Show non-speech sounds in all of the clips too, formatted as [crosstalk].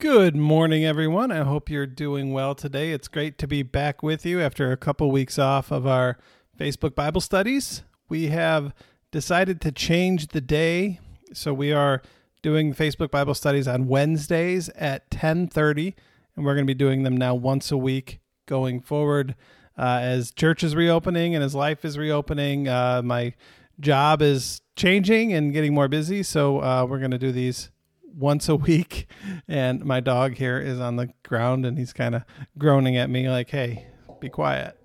Good morning, everyone. I hope you're doing well today. It's great to be back with you after a couple weeks off of our Facebook Bible studies. We have decided to change the day, so we are doing Facebook Bible studies on Wednesdays at 10:30, and we're going to be doing them now once a week going forward. Uh, as church is reopening and as life is reopening, uh, my job is changing and getting more busy, so uh, we're going to do these once a week. And my dog here is on the ground and he's kind of groaning at me like, hey, be quiet.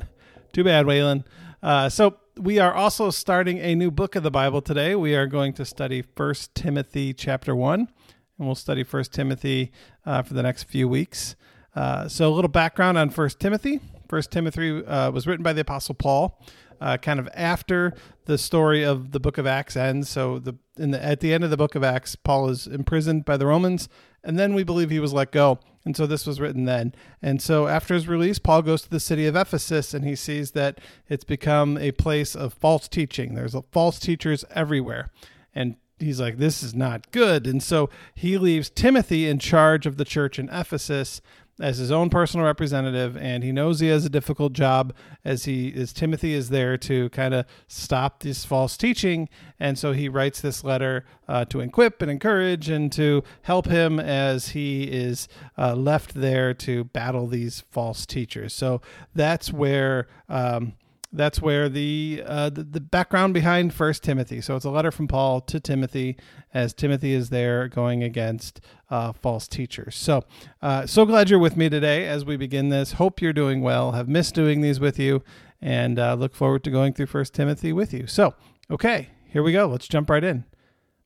Too bad, Waylon. Uh, so we are also starting a new book of the Bible today. We are going to study First Timothy chapter 1, and we'll study First Timothy uh, for the next few weeks. Uh, so a little background on First Timothy. First Timothy uh, was written by the Apostle Paul uh, kind of after the story of the book of Acts ends. So the in the at the end of the book of Acts, Paul is imprisoned by the Romans, and then we believe he was let go. And so this was written then. And so after his release, Paul goes to the city of Ephesus and he sees that it's become a place of false teaching. There's false teachers everywhere. And he's like, this is not good. And so he leaves Timothy in charge of the church in Ephesus as his own personal representative and he knows he has a difficult job as he as Timothy is there to kind of stop this false teaching. And so he writes this letter uh, to equip and encourage and to help him as he is uh, left there to battle these false teachers. So that's where um, that's where the, uh, the, the background behind First Timothy. So it's a letter from Paul to Timothy as Timothy is there going against uh, false teachers. So uh, so glad you're with me today as we begin this. Hope you're doing well. Have missed doing these with you, and uh, look forward to going through First Timothy with you. So okay, here we go. Let's jump right in.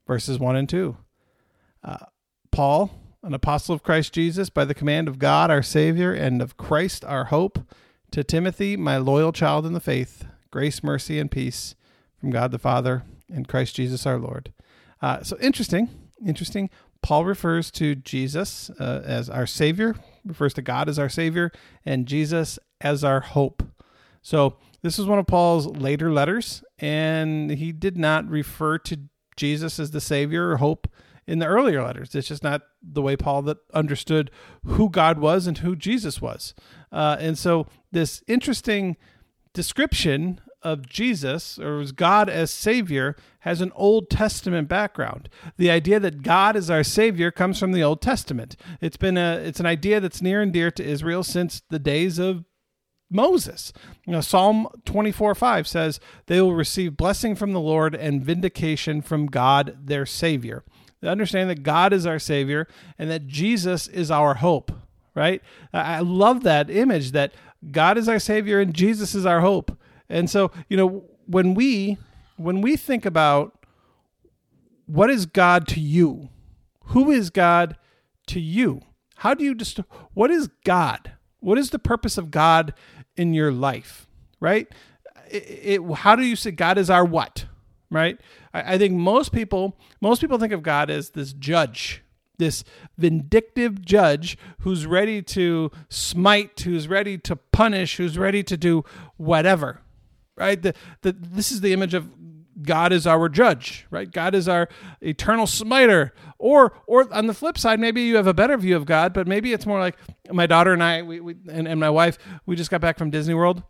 Verses one and two. Uh, Paul, an apostle of Christ Jesus, by the command of God our Savior and of Christ our hope to Timothy, my loyal child in the faith, grace, mercy, and peace from God the Father and Christ Jesus our Lord. Uh, so interesting, interesting. Paul refers to Jesus uh, as our Savior, refers to God as our Savior, and Jesus as our hope. So this is one of Paul's later letters, and he did not refer to Jesus as the Savior or hope in the earlier letters. It's just not the way Paul that understood who God was and who Jesus was. Uh, and so this interesting description of Jesus or God as Savior has an Old Testament background. The idea that God is our Savior comes from the Old Testament. It's been a it's an idea that's near and dear to Israel since the days of Moses. You know, Psalm 24 5 says, They will receive blessing from the Lord and vindication from God their Savior understand that God is our Savior and that Jesus is our hope, right? I love that image that God is our Savior and Jesus is our hope. And so, you know, when we when we think about what is God to you, who is God to you? How do you just what is God? What is the purpose of God in your life? Right? It, it, how do you say God is our what? Right? I, I think most people most people think of God as this judge, this vindictive judge who's ready to smite, who's ready to punish, who's ready to do whatever. Right? The, the, this is the image of God is our judge, right? God is our eternal smiter. Or or on the flip side, maybe you have a better view of God, but maybe it's more like my daughter and I, we, we and, and my wife, we just got back from Disney World.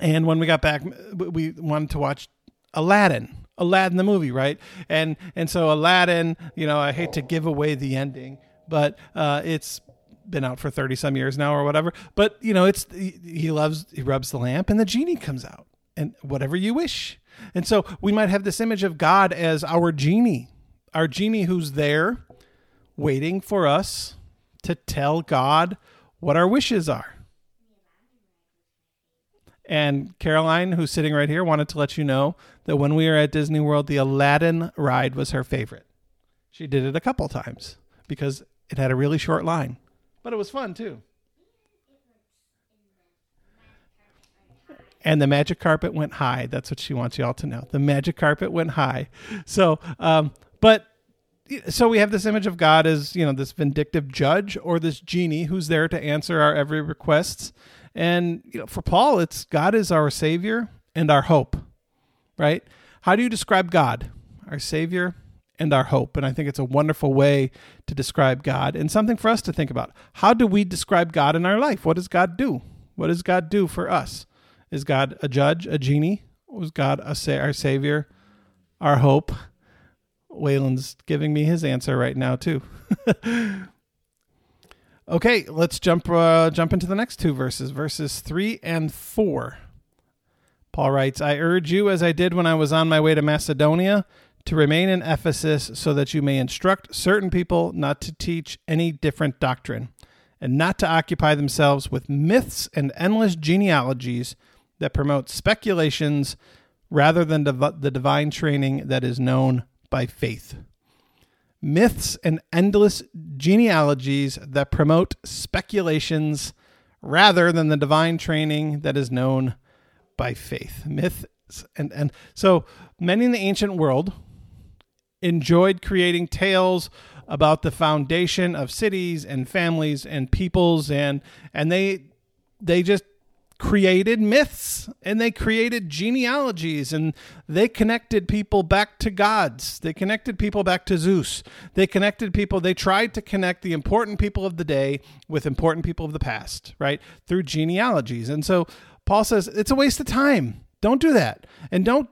And when we got back, we wanted to watch Aladdin. Aladdin the movie, right? And and so Aladdin, you know, I hate to give away the ending, but uh, it's been out for 30 some years now or whatever. But, you know, it's he loves he rubs the lamp and the genie comes out and whatever you wish. And so we might have this image of God as our genie, our genie who's there waiting for us to tell God what our wishes are. And Caroline, who's sitting right here, wanted to let you know that when we were at Disney World, the Aladdin ride was her favorite. She did it a couple times because it had a really short line, but it was fun too. And the magic carpet went high. That's what she wants you all to know. The magic carpet went high. So, um, but so we have this image of God as you know this vindictive judge or this genie who's there to answer our every requests and you know, for Paul, it's God is our Savior and our hope, right? How do you describe God? Our Savior and our hope. And I think it's a wonderful way to describe God and something for us to think about. How do we describe God in our life? What does God do? What does God do for us? Is God a judge, a genie? Was God a sa- our savior, our hope? Waylon's giving me his answer right now too. [laughs] okay, let's jump uh, jump into the next two verses, verses three and four. Paul writes, "I urge you, as I did when I was on my way to Macedonia, to remain in Ephesus, so that you may instruct certain people not to teach any different doctrine, and not to occupy themselves with myths and endless genealogies that promote speculations." Rather than the divine training that is known by faith. Myths and endless genealogies that promote speculations rather than the divine training that is known by faith. Myths and, and so many in the ancient world enjoyed creating tales about the foundation of cities and families and peoples and and they they just created myths and they created genealogies and they connected people back to gods. They connected people back to Zeus. They connected people, they tried to connect the important people of the day with important people of the past, right? Through genealogies. And so Paul says it's a waste of time. Don't do that. And don't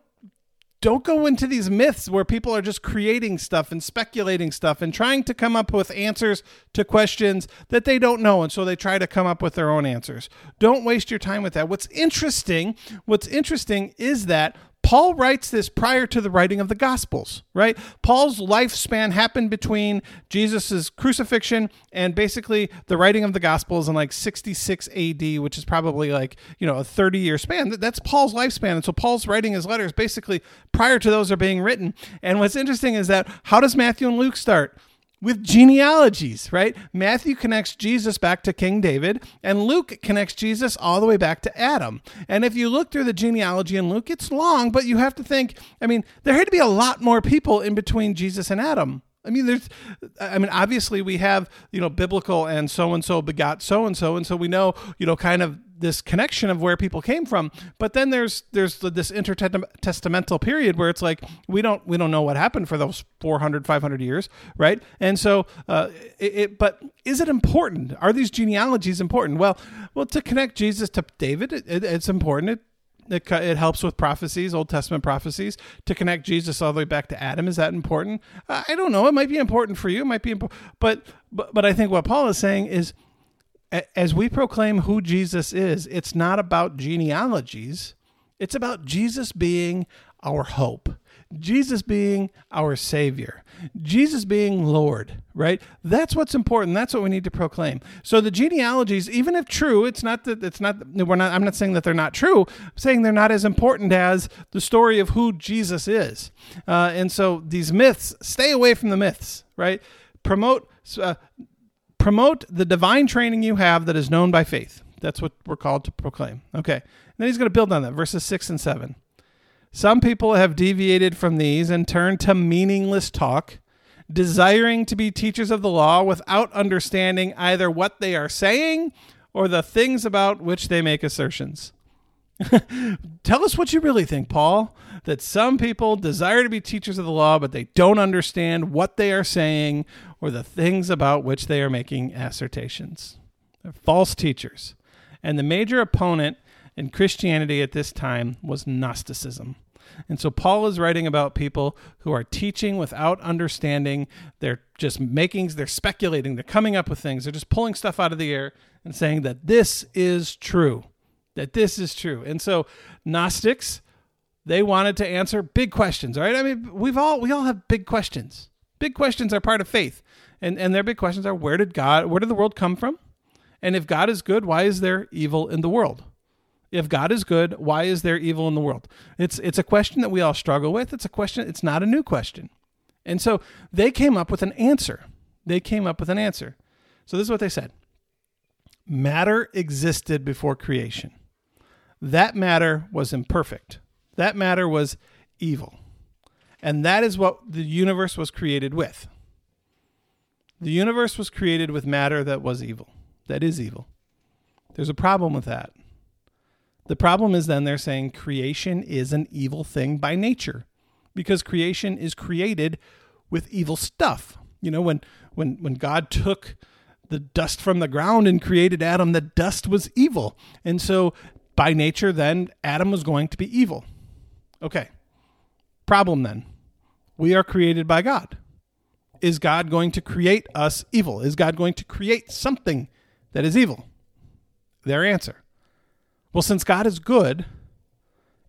don't go into these myths where people are just creating stuff and speculating stuff and trying to come up with answers to questions that they don't know and so they try to come up with their own answers. Don't waste your time with that. What's interesting, what's interesting is that Paul writes this prior to the writing of the Gospels, right? Paul's lifespan happened between Jesus' crucifixion and basically the writing of the Gospels in like 66 AD, which is probably like, you know, a 30 year span. That's Paul's lifespan. And so Paul's writing his letters basically prior to those are being written. And what's interesting is that how does Matthew and Luke start? With genealogies, right? Matthew connects Jesus back to King David, and Luke connects Jesus all the way back to Adam. And if you look through the genealogy in Luke, it's long, but you have to think, I mean, there had to be a lot more people in between Jesus and Adam. I mean, there's, I mean, obviously we have, you know, biblical and so and so begot so and so. And so we know, you know, kind of this connection of where people came from but then there's there's this intertestamental period where it's like we don't we don't know what happened for those 400 500 years right and so uh, it, it, but is it important are these genealogies important well well to connect jesus to david it, it's important it it, helps with prophecies, Old Testament prophecies, to connect Jesus all the way back to Adam. Is that important? I don't know. It might be important for you. It might be important, but but but I think what Paul is saying is as we proclaim who Jesus is, it's not about genealogies. It's about Jesus being our hope, Jesus being our Savior, Jesus being Lord, right? That's what's important. That's what we need to proclaim. So the genealogies, even if true, it's not that it's not we're not I'm not saying that they're not true. I'm saying they're not as important as the story of who Jesus is. Uh, and so these myths, stay away from the myths, right? Promote uh, promote the divine training you have that is known by faith. That's what we're called to proclaim. Okay. And then he's going to build on that, verses 6 and 7. Some people have deviated from these and turned to meaningless talk, desiring to be teachers of the law without understanding either what they are saying or the things about which they make assertions. [laughs] Tell us what you really think, Paul. That some people desire to be teachers of the law, but they don't understand what they are saying or the things about which they are making assertions. They're false teachers. And the major opponent in Christianity at this time was Gnosticism. And so Paul is writing about people who are teaching without understanding. They're just making, they're speculating, they're coming up with things, they're just pulling stuff out of the air and saying that this is true that this is true. And so Gnostics, they wanted to answer big questions, right? I mean, we've all we all have big questions. Big questions are part of faith. And and their big questions are where did God where did the world come from? And if God is good, why is there evil in the world? If God is good, why is there evil in the world? It's it's a question that we all struggle with. It's a question, it's not a new question. And so they came up with an answer. They came up with an answer. So this is what they said. Matter existed before creation that matter was imperfect. That matter was evil. And that is what the universe was created with. The universe was created with matter that was evil, that is evil. There's a problem with that. The problem is then they're saying creation is an evil thing by nature because creation is created with evil stuff. You know, when when when God took the dust from the ground and created Adam, the dust was evil. And so by nature then Adam was going to be evil. Okay. Problem then. We are created by God. Is God going to create us evil? Is God going to create something that is evil? Their answer. Well, since God is good,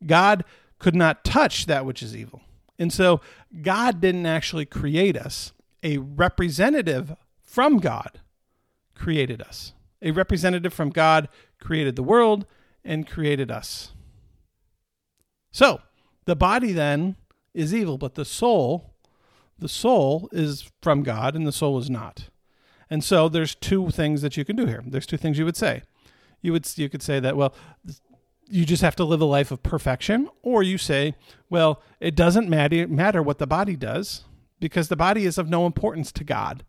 God could not touch that which is evil. And so God didn't actually create us. A representative from God created us. A representative from God created the world and created us. So, the body then is evil, but the soul, the soul is from God and the soul is not. And so there's two things that you can do here. There's two things you would say. You would you could say that well you just have to live a life of perfection or you say well it doesn't matter matter what the body does because the body is of no importance to God.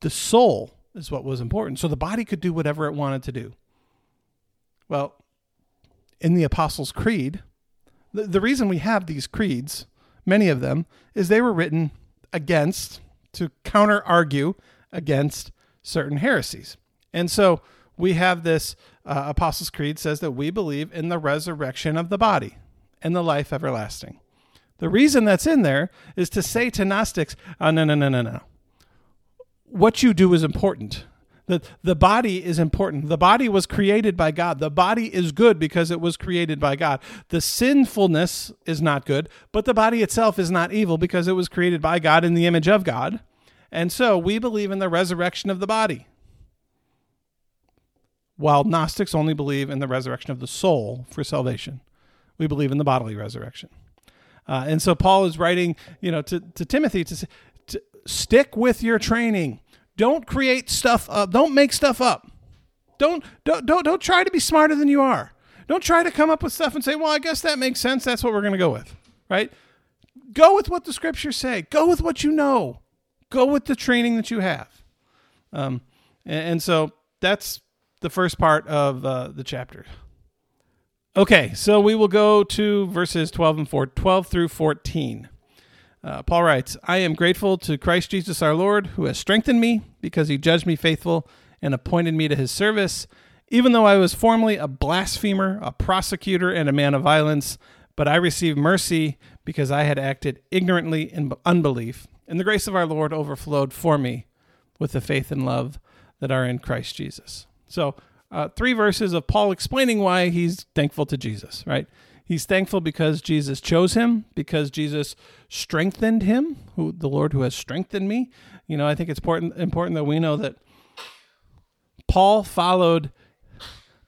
The soul is what was important. So the body could do whatever it wanted to do. Well, in the Apostles' Creed, the, the reason we have these creeds, many of them, is they were written against, to counter argue against certain heresies. And so we have this uh, Apostles' Creed says that we believe in the resurrection of the body and the life everlasting. The reason that's in there is to say to Gnostics, oh, no, no, no, no, no. What you do is important. The, the body is important. The body was created by God. The body is good because it was created by God. The sinfulness is not good, but the body itself is not evil because it was created by God in the image of God. And so we believe in the resurrection of the body. While Gnostics only believe in the resurrection of the soul for salvation, we believe in the bodily resurrection. Uh, and so Paul is writing, you know, to, to Timothy to, to stick with your training don't create stuff up. Don't make stuff up. Don't don't don't don't try to be smarter than you are. Don't try to come up with stuff and say, "Well, I guess that makes sense. That's what we're going to go with." Right? Go with what the scriptures say. Go with what you know. Go with the training that you have. Um, and, and so that's the first part of uh, the chapter. Okay, so we will go to verses 12 and 4, 12 through 14. Uh, Paul writes, I am grateful to Christ Jesus our Lord, who has strengthened me because he judged me faithful and appointed me to his service, even though I was formerly a blasphemer, a prosecutor, and a man of violence. But I received mercy because I had acted ignorantly in unbelief, and the grace of our Lord overflowed for me with the faith and love that are in Christ Jesus. So, uh, three verses of Paul explaining why he's thankful to Jesus, right? He's thankful because Jesus chose him, because Jesus strengthened him, who the Lord who has strengthened me. You know, I think it's important important that we know that Paul followed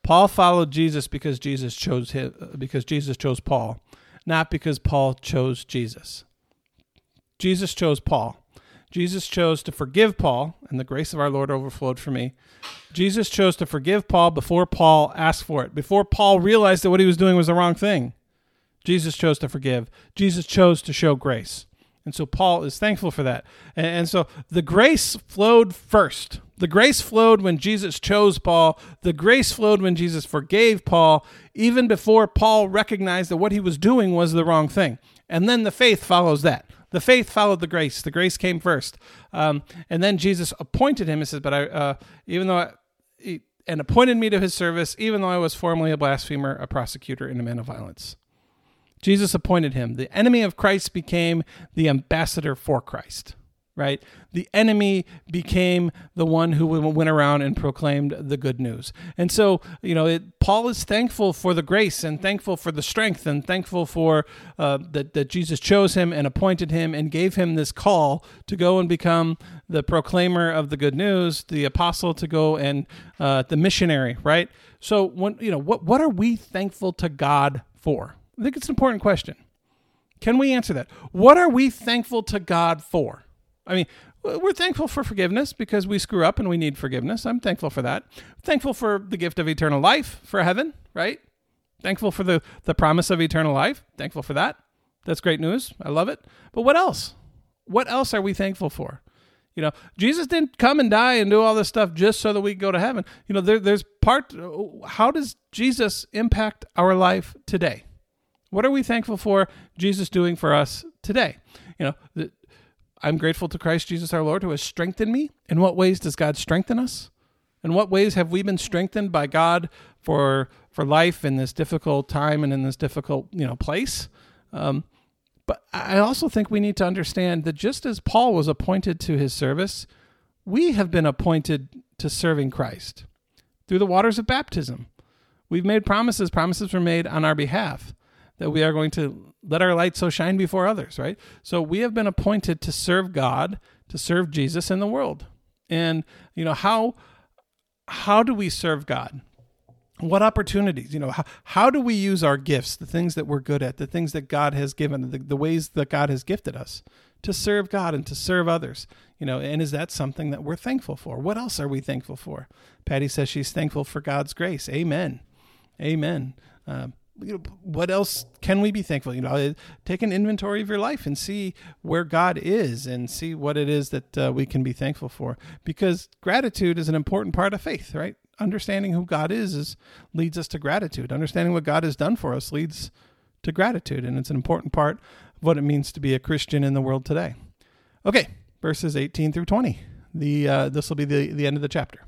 Paul followed Jesus because Jesus chose him because Jesus chose Paul, not because Paul chose Jesus. Jesus chose Paul. Jesus chose to forgive Paul, and the grace of our Lord overflowed for me. Jesus chose to forgive Paul before Paul asked for it, before Paul realized that what he was doing was the wrong thing. Jesus chose to forgive. Jesus chose to show grace. And so Paul is thankful for that. And, and, so the grace flowed first. The grace flowed when Jesus chose Paul. The grace flowed when Jesus forgave Paul, even before Paul recognized that what he was doing was the wrong thing. And then the faith follows that. The faith followed the grace. The grace came first, um, and then Jesus appointed him. He says, "But I, uh, even though." I, he, and appointed me to his service, even though I was formerly a blasphemer, a prosecutor, and a man of violence. Jesus appointed him. The enemy of Christ became the ambassador for Christ right? The enemy became the one who went around and proclaimed the good news. And so, you know, it, Paul is thankful for the grace and thankful for the strength and thankful for uh, that, that Jesus chose him and appointed him and gave him this call to go and become the proclaimer of the good news, the apostle to go and uh, the missionary, right? So, when, you know, what, what are we thankful to God for? I think it's an important question. Can we answer that? What are we thankful to God for? I mean, we're thankful for forgiveness because we screw up and we need forgiveness. I'm thankful for that. Thankful for the gift of eternal life, for heaven, right? Thankful for the, the promise of eternal life. Thankful for that. That's great news. I love it. But what else? What else are we thankful for? You know, Jesus didn't come and die and do all this stuff just so that we go to heaven. You know, there, there's part. How does Jesus impact our life today? What are we thankful for Jesus doing for us today? You know, I'm grateful to Christ Jesus our Lord who has strengthened me. In what ways does God strengthen us? In what ways have we been strengthened by God for for life in this difficult time and in this difficult you know place? Um, but I also think we need to understand that just as Paul was appointed to his service, we have been appointed to serving Christ through the waters of baptism. We've made promises, promises were made on our behalf that we are going to let our light so shine before others, right? So we have been appointed to serve God, to serve Jesus in the world. And you know, how how do we serve God? What opportunities, you know, how, how do we use our gifts, the things that we're good at, the things that God has given, the, the ways that God has gifted us to serve God and to serve others? You know, and is that something that we're thankful for? What else are we thankful for? Patty says she's thankful for God's grace. Amen. Amen. Uh, you know, what else can we be thankful? You know, take an inventory of your life and see where God is and see what it is that uh, we can be thankful for. Because gratitude is an important part of faith, right? Understanding who God is is leads us to gratitude. Understanding what God has done for us leads to gratitude, and it's an important part of what it means to be a Christian in the world today. Okay, verses 18 through 20. The uh, this will be the, the end of the chapter.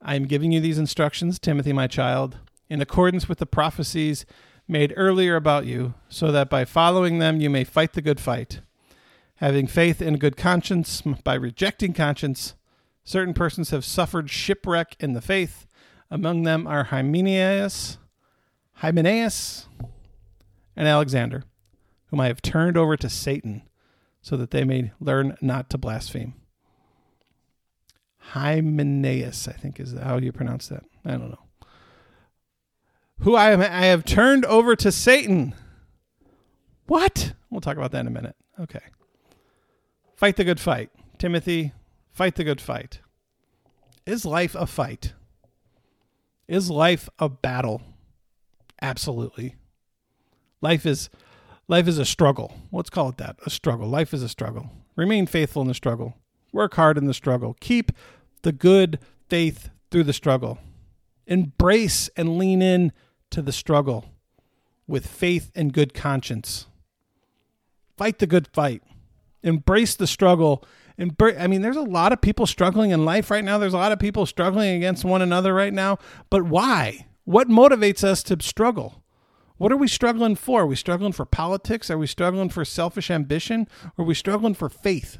I am giving you these instructions, Timothy, my child in accordance with the prophecies made earlier about you, so that by following them you may fight the good fight. Having faith in a good conscience, by rejecting conscience, certain persons have suffered shipwreck in the faith. Among them are Hymenaeus, Hymenaeus, and Alexander, whom I have turned over to Satan, so that they may learn not to blaspheme. Hymenaeus, I think is how you pronounce that. I don't know who I, am, I have turned over to Satan. What? We'll talk about that in a minute. Okay. Fight the good fight. Timothy, fight the good fight. Is life a fight? Is life a battle? Absolutely. Life is life is a struggle. Let's call it that. A struggle. Life is a struggle. Remain faithful in the struggle. Work hard in the struggle. Keep the good faith through the struggle. Embrace and lean in to the struggle with faith and good conscience. Fight the good fight. Embrace the struggle. I mean, there's a lot of people struggling in life right now. There's a lot of people struggling against one another right now. But why? What motivates us to struggle? What are we struggling for? Are we struggling for politics? Are we struggling for selfish ambition? Are we struggling for faith?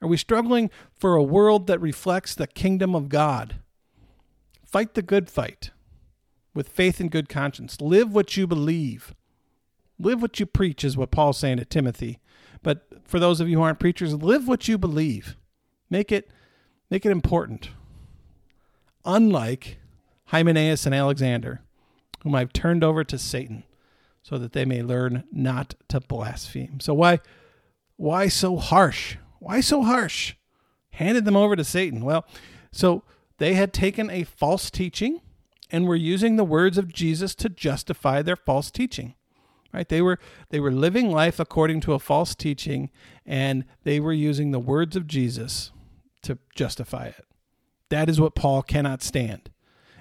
Are we struggling for a world that reflects the kingdom of God? Fight the good fight with faith and good conscience. Live what you believe. Live what you preach, is what Paul's saying to Timothy. But for those of you who aren't preachers, live what you believe. Make it make it important. Unlike Hymenaeus and Alexander, whom I've turned over to Satan, so that they may learn not to blaspheme. So why why so harsh? Why so harsh? Handed them over to Satan. Well, so they had taken a false teaching and we were using the words of Jesus to justify their false teaching. Right? They were they were living life according to a false teaching and they were using the words of Jesus to justify it. That is what Paul cannot stand.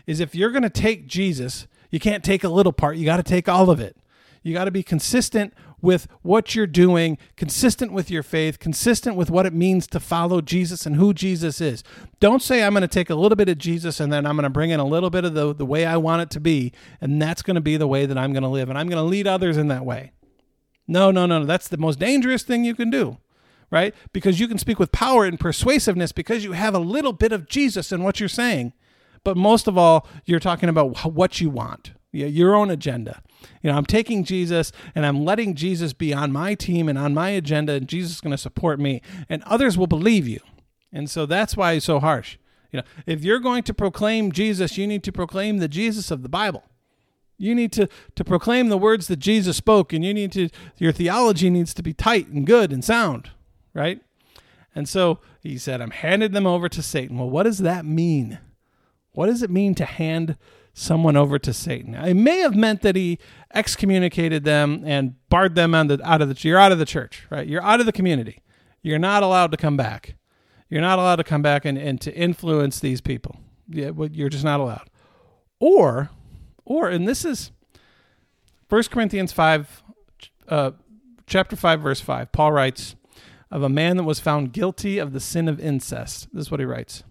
Is if you're going to take Jesus, you can't take a little part, you got to take all of it. You got to be consistent with what you're doing, consistent with your faith, consistent with what it means to follow Jesus and who Jesus is. Don't say, I'm going to take a little bit of Jesus and then I'm going to bring in a little bit of the, the way I want it to be, and that's going to be the way that I'm going to live, and I'm going to lead others in that way. No, no, no, no. That's the most dangerous thing you can do, right? Because you can speak with power and persuasiveness because you have a little bit of Jesus in what you're saying. But most of all, you're talking about what you want your own agenda. You know, I'm taking Jesus and I'm letting Jesus be on my team and on my agenda, and Jesus is going to support me, and others will believe you. And so that's why he's so harsh. You know, if you're going to proclaim Jesus, you need to proclaim the Jesus of the Bible. You need to, to proclaim the words that Jesus spoke, and you need to, your theology needs to be tight and good and sound, right? And so he said, I'm handing them over to Satan. Well, what does that mean? What does it mean to hand someone over to Satan. It may have meant that he excommunicated them and barred them the, out of the you're out of the church, right? You're out of the community. You're not allowed to come back. You're not allowed to come back and, and to influence these people. Yeah, you're just not allowed. Or, or, and this is 1 Corinthians 5, uh, chapter 5, verse 5. Paul writes, of a man that was found guilty of the sin of incest. This is what he writes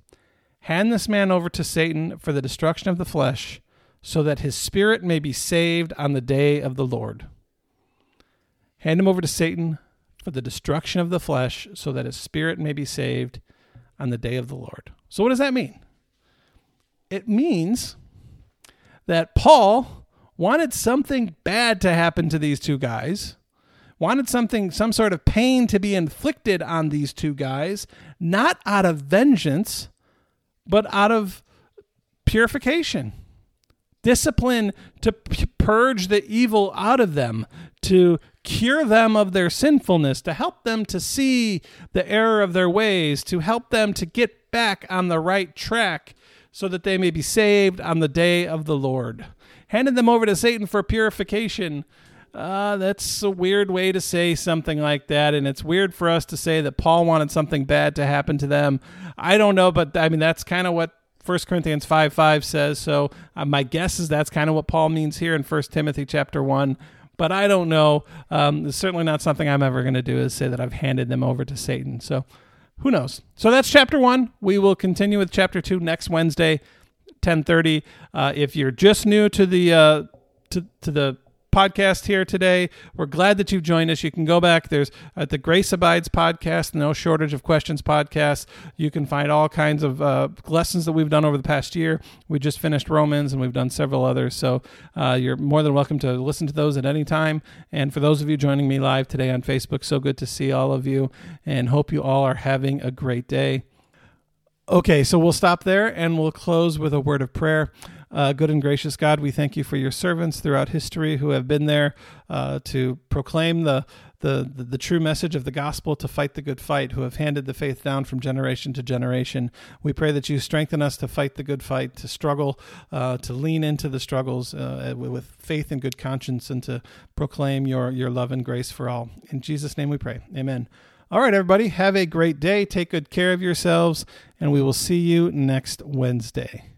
Hand this man over to Satan for the destruction of the flesh, so that his spirit may be saved on the day of the Lord. Hand him over to Satan for the destruction of the flesh, so that his spirit may be saved on the day of the Lord. So, what does that mean? It means that Paul wanted something bad to happen to these two guys, wanted something, some sort of pain to be inflicted on these two guys, not out of vengeance, but out of purification. Discipline to purge the evil out of them, to cure them of their sinfulness, to help them to see the error of their ways, to help them to get back on the right track so that they may be saved on the day of the Lord. Handed them over to Satan for purification. Uh, that's a weird way to say something like that. And it's weird for us to say that Paul wanted something bad to happen to them. I don't know, but I mean, that's kind of what 1 Corinthians 5 5 says. So uh, my guess is that's kind of what Paul means here in 1 Timothy chapter 1 but I don't know. Um, it's certainly not something I'm ever going to do is say that I've handed them over to Satan. So who knows? So that's chapter one. We will continue with chapter two next Wednesday, 1030. Uh, if you're just new to the, uh, to, to the podcast here today. We're glad that you've joined us. You can go back. There's at the Grace Abides podcast, no shortage of questions podcast. You can find all kinds of uh, lessons that we've done over the past year. We just finished Romans and we've done several others. So uh, you're more than welcome to listen to those at any time. And for those of you joining me live today on Facebook, so good to see all of you and hope you all are having a great day. Okay, so we'll stop there and we'll close with a word of prayer. Uh, good and gracious God, we thank you for your servants throughout history who have been there uh, to proclaim the, the, the, true message of the gospel, to fight the good fight, who have handed the faith down from generation to generation. We pray that you strengthen us to fight the good fight, to struggle, uh, to lean into the struggles uh, with faith and good conscience, and to proclaim your, your love and grace for all. In Jesus' name we pray. Amen. All right, everybody, have a great day. Take good care of yourselves, and we will see you next Wednesday.